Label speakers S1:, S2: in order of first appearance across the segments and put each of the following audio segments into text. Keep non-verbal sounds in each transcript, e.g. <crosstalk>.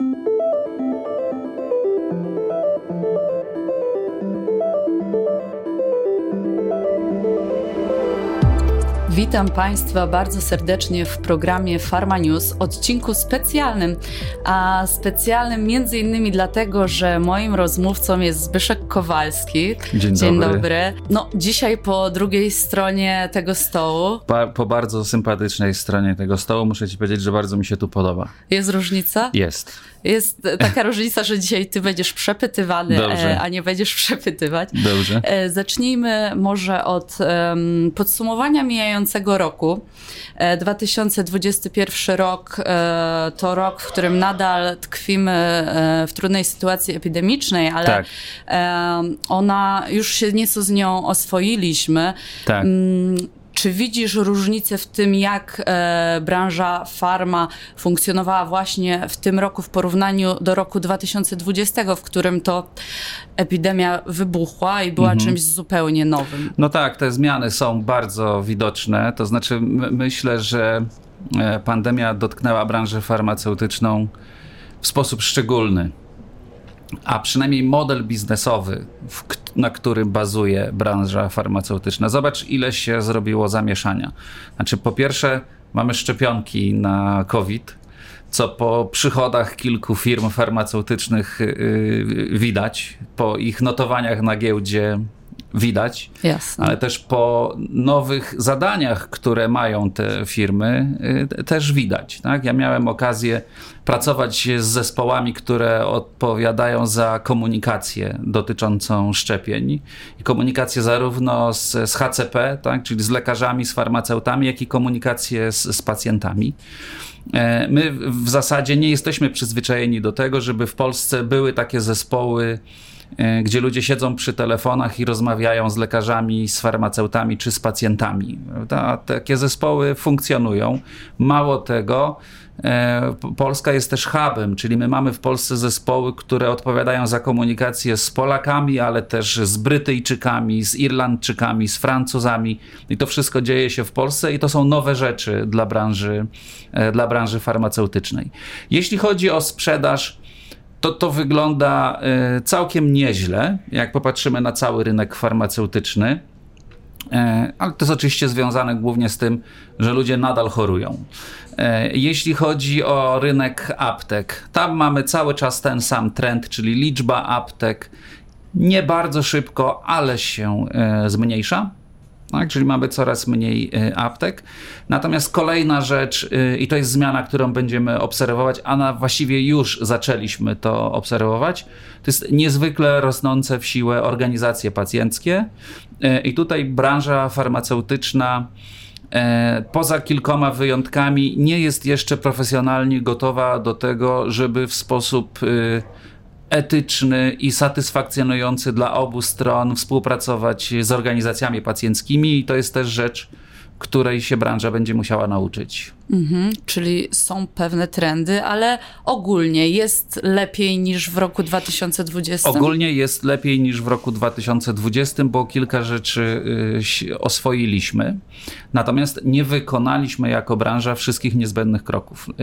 S1: you. Witam Państwa bardzo serdecznie w programie Pharma News, odcinku specjalnym, a specjalnym między innymi dlatego, że moim rozmówcą jest Zbyszek Kowalski.
S2: Dzień,
S1: Dzień
S2: dobry.
S1: dobry. No, dzisiaj po drugiej stronie tego stołu.
S2: Pa, po bardzo sympatycznej stronie tego stołu muszę ci powiedzieć, że bardzo mi się tu podoba.
S1: Jest różnica?
S2: Jest.
S1: Jest taka różnica, że dzisiaj ty będziesz przepytywany,
S2: Dobrze.
S1: e, a nie będziesz przepytywać.
S2: Dobrze.
S1: E, Zacznijmy może od podsumowania mijającego roku. E, 2021 rok e, to rok, w którym nadal tkwimy w trudnej sytuacji epidemicznej, ale
S2: Tak.
S1: ona już się nieco z nią oswoiliśmy.
S2: Tak.
S1: Czy widzisz różnicę w tym, jak e, branża farma funkcjonowała właśnie w tym roku w porównaniu do roku 2020, w którym to epidemia wybuchła i była czymś zupełnie nowym?
S2: No tak, te zmiany są bardzo widoczne. To znaczy, myślę, że e, pandemia dotknęła branżę farmaceutyczną w sposób szczególny. A przynajmniej model biznesowy, na którym bazuje branża farmaceutyczna. Zobacz, ile się zrobiło zamieszania. Znaczy, po pierwsze, mamy szczepionki na COVID, co po przychodach kilku firm farmaceutycznych yy, widać, po ich notowaniach na giełdzie widać
S1: Jasne.
S2: ale też po nowych zadaniach, które mają te firmy, y, też widać. Tak? Ja miałem okazję pracować z zespołami, które odpowiadają za komunikację dotyczącą szczepień. I komunikację zarówno z, z HCP, tak? czyli z lekarzami, z farmaceutami, jak i komunikację z, z pacjentami. E, My w zasadzie nie jesteśmy przyzwyczajeni do tego, żeby w Polsce były takie zespoły, gdzie ludzie siedzą przy telefonach i rozmawiają z lekarzami, z farmaceutami czy z pacjentami. prawda? Takie zespoły funkcjonują. Mało tego, e, Polska jest też hubem, czyli my mamy w Polsce zespoły, które odpowiadają za komunikację z Polakami, ale też z Brytyjczykami, z Irlandczykami, z Francuzami. I to wszystko dzieje się w Polsce i to są nowe rzeczy dla branży, e, dla branży farmaceutycznej. Jeśli chodzi o sprzedaż, to to wygląda e, całkiem nieźle, jak popatrzymy na cały rynek farmaceutyczny. E, Ale to jest oczywiście związane głównie z tym, że ludzie nadal chorują. E, Jeśli chodzi o rynek aptek, tam mamy cały czas ten sam trend, czyli liczba aptek nie bardzo szybko, ale się zmniejsza. Tak, czyli mamy coraz mniej y, aptek. Natomiast kolejna rzecz, y, i to jest zmiana, którą będziemy obserwować, a na właściwie już zaczęliśmy to obserwować, to jest niezwykle rosnące w siłę organizacje pacjenckie. Y, I tutaj branża farmaceutyczna. Poza kilkoma wyjątkami, nie jest jeszcze profesjonalnie gotowa do tego, żeby w sposób etyczny i satysfakcjonujący dla obu stron współpracować z organizacjami pacjenckimi i to jest też rzecz, której się branża będzie musiała nauczyć.
S1: Mhm, czyli są pewne trendy, ale ogólnie jest lepiej niż w roku 2020.
S2: Ogólnie jest lepiej niż w roku 2020, bo kilka rzeczy y, oswoiliśmy. Natomiast nie wykonaliśmy jako branża wszystkich niezbędnych kroków. Y,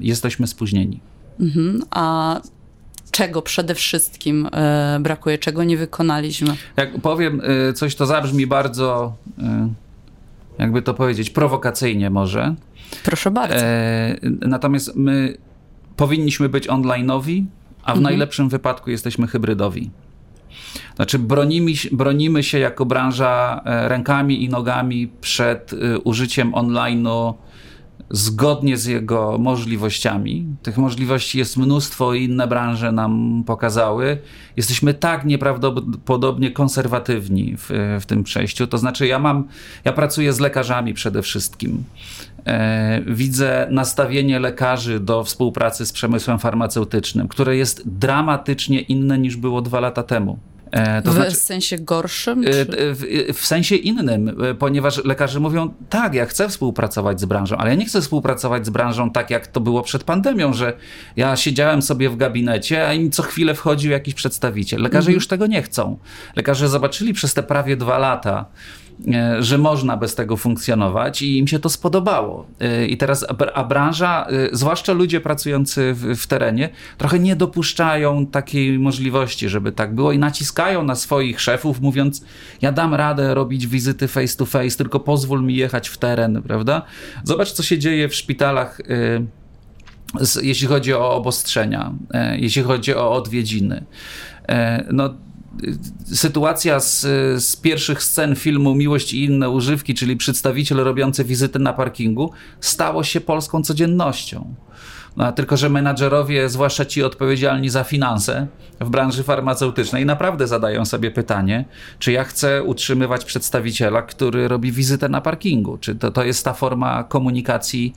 S2: Jesteśmy spóźnieni.
S1: Mhm, a czego przede wszystkim e, brakuje, czego nie wykonaliśmy?
S2: Jak powiem y, coś, to zabrzmi bardzo, y, jakby to powiedzieć, prowokacyjnie może.
S1: Proszę bardzo.
S2: E, natomiast my powinniśmy być online'owi, a w najlepszym wypadku jesteśmy hybrydowi. Znaczy bronimy, się- bronimy się jako branża e, rękami i nogami przed e, użyciem online'u zgodnie z jego możliwościami. Tych możliwości jest mnóstwo i inne branże nam pokazały. Jesteśmy tak nieprawdopodobnie konserwatywni w, w tym przejściu. To znaczy, ja mam, ja pracuję z lekarzami przede wszystkim. E, widzę nastawienie lekarzy do współpracy z przemysłem farmaceutycznym, które jest dramatycznie inne niż było dwa lata temu.
S1: To w znaczy, sensie gorszym? Czy?
S2: W, w, sensie innym, ponieważ lekarze mówią, tak, ja chcę współpracować z branżą, ale ja nie chcę współpracować z branżą tak, jak to było przed pandemią, że ja siedziałem sobie w gabinecie, a im co chwilę wchodził jakiś przedstawiciel. Lekarze mhm. już tego nie chcą. Lekarze zobaczyli przez te prawie dwa lata, E, że można bez tego funkcjonować i im się to spodobało. E, I teraz, a branża, e, zwłaszcza ludzie pracujący w, w, terenie, trochę nie dopuszczają takiej możliwości, żeby tak było i naciskają na swoich szefów, mówiąc: Ja dam radę robić wizyty face to face, tylko pozwól mi jechać w teren, prawda? Zobacz, co się dzieje w szpitalach. jeśli chodzi o obostrzenia, jeśli chodzi o odwiedziny. No, sytuacja z, z pierwszych scen filmu Miłość i inne używki, czyli przedstawiciel robiący wizyty na parkingu, stało się polską codziennością. No, tylko, że menadżerowie, zwłaszcza ci odpowiedzialni za finanse w branży farmaceutycznej, naprawdę zadają sobie pytanie, czy ja chcę utrzymywać przedstawiciela, który robi wizytę na parkingu? Czy to, to jest ta forma komunikacji,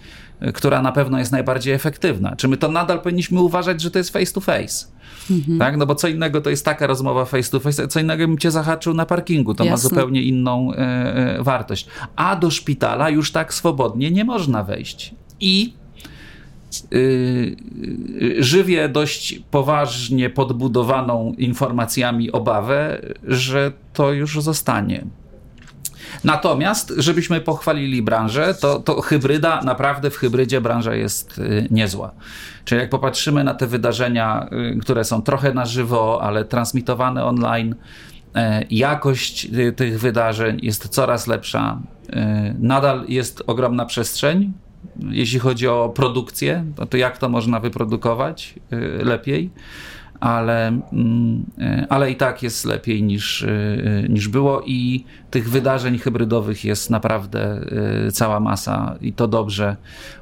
S2: która na pewno jest najbardziej efektywna? Czy my to nadal powinniśmy uważać, że to jest face to face? Mhm. Tak? No bo co innego to jest taka rozmowa face to face, co innego bym cię zahaczył na parkingu. To Jasne. ma zupełnie inną e, e, wartość. A do szpitala już tak swobodnie nie można wejść. I y, żywię dość poważnie podbudowaną informacjami obawę, że to już zostanie. Natomiast, żebyśmy pochwalili branżę, to, to hybryda, naprawdę w hybrydzie branża jest y, niezła. Czyli jak popatrzymy na te wydarzenia, y, które są trochę na żywo, ale transmitowane online, e, jakość y, tych wydarzeń jest coraz lepsza. Nadal jest ogromna przestrzeń, jeśli chodzi o produkcję, to, to jak to można wyprodukować lepiej ale, mm, e, ale i tak jest lepiej niż, e, niż było i tych wydarzeń hybrydowych jest naprawdę e, cała masa i to dobrze,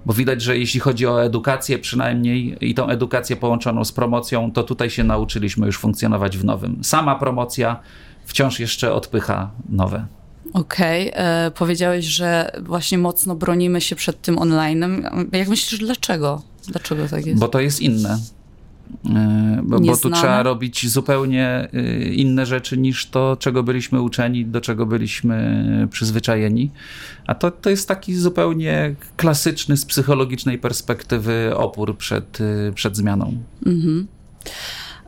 S2: bo widać, że jeśli chodzi o edukację przynajmniej i tą edukację połączoną z promocją, to tutaj się nauczyliśmy już funkcjonować w nowym. Sama promocja wciąż jeszcze odpycha nowe.
S1: Okej, okay. powiedziałeś, że właśnie mocno bronimy się przed tym online'em. Jak myślisz, dlaczego? Dlaczego tak jest?
S2: Bo to jest inne. E, bo, bo, tu trzeba robić zupełnie e, inne rzeczy niż to, czego byliśmy uczeni, do czego byliśmy przyzwyczajeni. A to, to jest taki zupełnie klasyczny z psychologicznej perspektywy opór przed, e, przed zmianą. Mhm.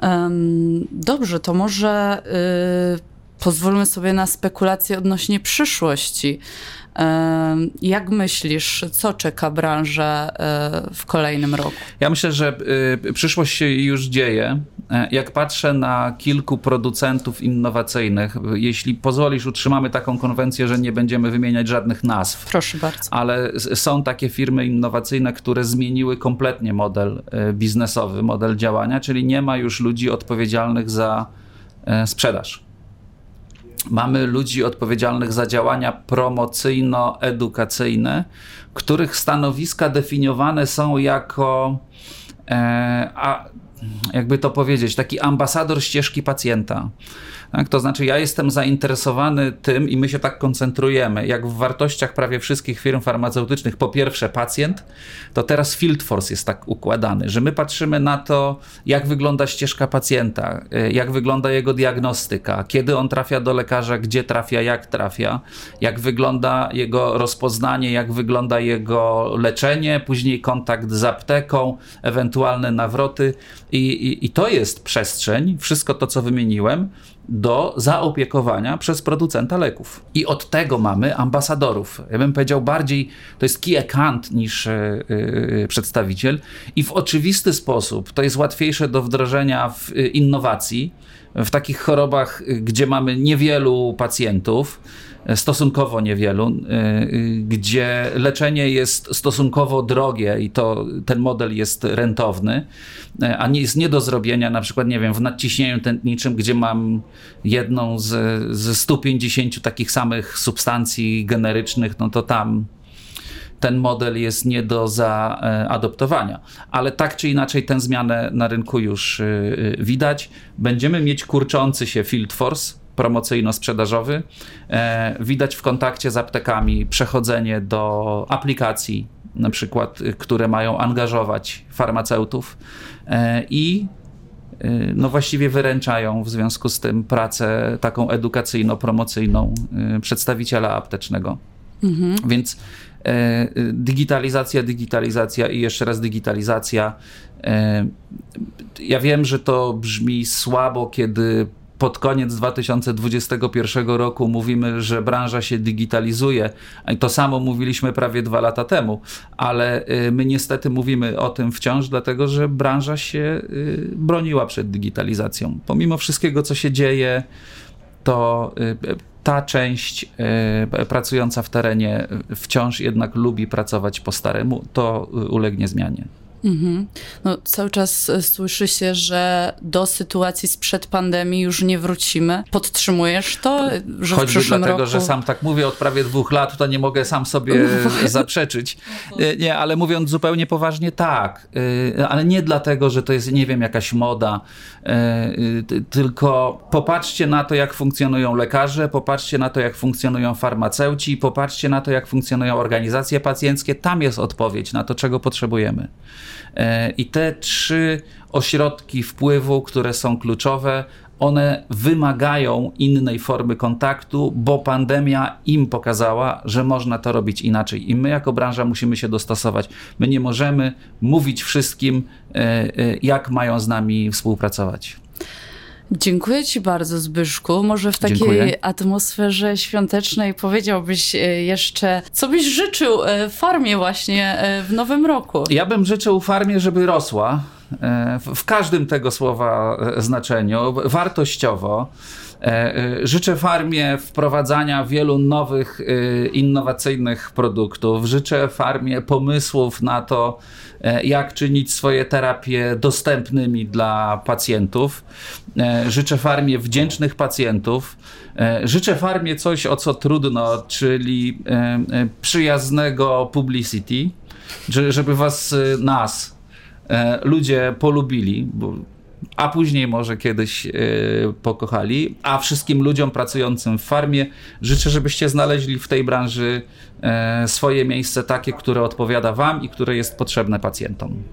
S1: Um, dobrze, to może y, pozwólmy sobie na spekulacje odnośnie przyszłości. Jak myślisz, co czeka branżę e, w kolejnym roku?
S2: Ja myślę, że y, przyszłość się już dzieje. E, jak patrzę na kilku producentów innowacyjnych, jeśli pozwolisz, utrzymamy taką konwencję, że nie będziemy wymieniać żadnych nazw.
S1: Proszę bardzo.
S2: Ale są takie firmy innowacyjne, które zmieniły kompletnie model e, biznesowy, model działania, czyli nie ma już ludzi odpowiedzialnych za sprzedaż mamy ludzi odpowiedzialnych za działania promocyjno-edukacyjne, których stanowiska definiowane są jako, e, a, jakby to powiedzieć, taki ambasador ścieżki pacjenta. Tak? To znaczy, ja jestem zainteresowany tym i my się tak koncentrujemy, jak w wartościach prawie wszystkich firm farmaceutycznych, po pierwsze pacjent, to teraz Field Force jest tak układany, że my patrzymy na to, jak wygląda ścieżka pacjenta, y, jak wygląda jego diagnostyka, kiedy on trafia do lekarza, gdzie trafia, jak trafia, jak wygląda jego rozpoznanie, jak wygląda jego leczenie, później kontakt z apteką, ewentualne nawroty. I, i, i to jest przestrzeń, wszystko to, co wymieniłem, do zaopiekowania przez producenta leków. I od tego mamy ambasadorów. Ja bym powiedział bardziej, to jest key account niż yy, przedstawiciel i w oczywisty sposób to jest łatwiejsze do wdrożenia w innowacji, w takich chorobach, gdzie mamy niewielu pacjentów, stosunkowo niewielu, y, y, gdzie leczenie jest stosunkowo drogie i to ten model jest rentowny, y, a nie jest nie do zrobienia, na przykład, nie wiem, w nadciśnieniu tętniczym, gdzie mam jedną z, ze 150 takich samych substancji generycznych, no to tam ten model jest nie do zaadoptowania. Ale tak czy inaczej tę zmianę na rynku już widać. Będziemy mieć kurczący się Field Force, promocyjno-sprzedażowy. E, widać w kontakcie z aptekami przechodzenie do aplikacji, na przykład, które mają angażować farmaceutów e, i no właściwie wyręczają w związku z tym pracę taką edukacyjno-promocyjną przedstawiciela aptecznego. Mhm. Więc digitalizacja, digitalizacja i jeszcze raz digitalizacja. Ja wiem, że to brzmi słabo, kiedy pod koniec 2021 roku mówimy, że branża się digitalizuje. To samo mówiliśmy prawie dwa lata temu, ale y, my niestety mówimy o tym wciąż, dlatego że branża się y, broniła przed digitalizacją. Pomimo wszystkiego, co się dzieje, to y, ta część pracująca w terenie wciąż jednak lubi pracować po staremu, to ulegnie zmianie. Mhm.
S1: No, cały czas e, słyszy się, że do sytuacji sprzed pandemii już nie wrócimy. Podtrzymujesz to, że Choćby w przyszłym
S2: dlatego,
S1: roku...
S2: że sam tak mówię od prawie dwóch lat, to nie mogę sam sobie <laughs> no zaprzeczyć. E, nie, ale mówiąc zupełnie poważnie, tak. E, ale nie dlatego, że to jest, nie wiem, jakaś moda, tylko popatrzcie na to, jak funkcjonują lekarze, popatrzcie na to, jak funkcjonują farmaceuci, popatrzcie na to, jak funkcjonują organizacje pacjenckie. Tam jest odpowiedź na to, czego potrzebujemy. E, I te trzy ośrodki wpływu, które są kluczowe, one wymagają innej formy kontaktu, bo pandemia im pokazała, że można to robić inaczej. I my, jako branża, musimy się dostosować. My nie możemy mówić wszystkim, e, e, jak mają z nami współpracować.
S1: Dziękuję Ci bardzo, Zbyszku. Może w takiej Dziękuję. atmosferze świątecznej powiedziałbyś e, jeszcze, co byś życzył e, farmie właśnie e, w nowym roku?
S2: Ja bym życzył farmie, żeby rosła w każdym tego słowa znaczeniu, wartościowo. Życzę farmie wprowadzania wielu nowych, innowacyjnych produktów. Życzę farmie pomysłów na to, E, jak czynić swoje terapie dostępnymi dla pacjentów. E, życzę farmie wdzięcznych pacjentów. E, życzę farmie coś, o co trudno, czyli przyjaznego publicity, żeby was, nas, ludzie polubili, bo a później może kiedyś yy, pokochali. A wszystkim ludziom pracującym w farmie życzę, żebyście znaleźli w tej branży yy, swoje miejsce takie, które odpowiada Wam i które jest potrzebne pacjentom.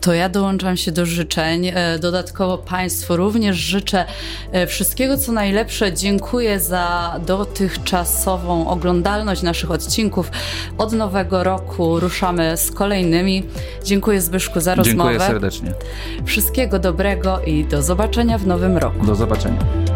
S1: To ja dołączam się do życzeń. E, dodatkowo Państwu również życzę e, wszystkiego, co najlepsze. Dziękuję za dotychczasową oglądalność naszych odcinków. Od nowego roku ruszamy z kolejnymi. Dziękuję Zbyszku za rozmowę.
S2: Dziękuję serdecznie.
S1: Wszystkiego dobrego i do zobaczenia w nowym roku.
S2: Do zobaczenia.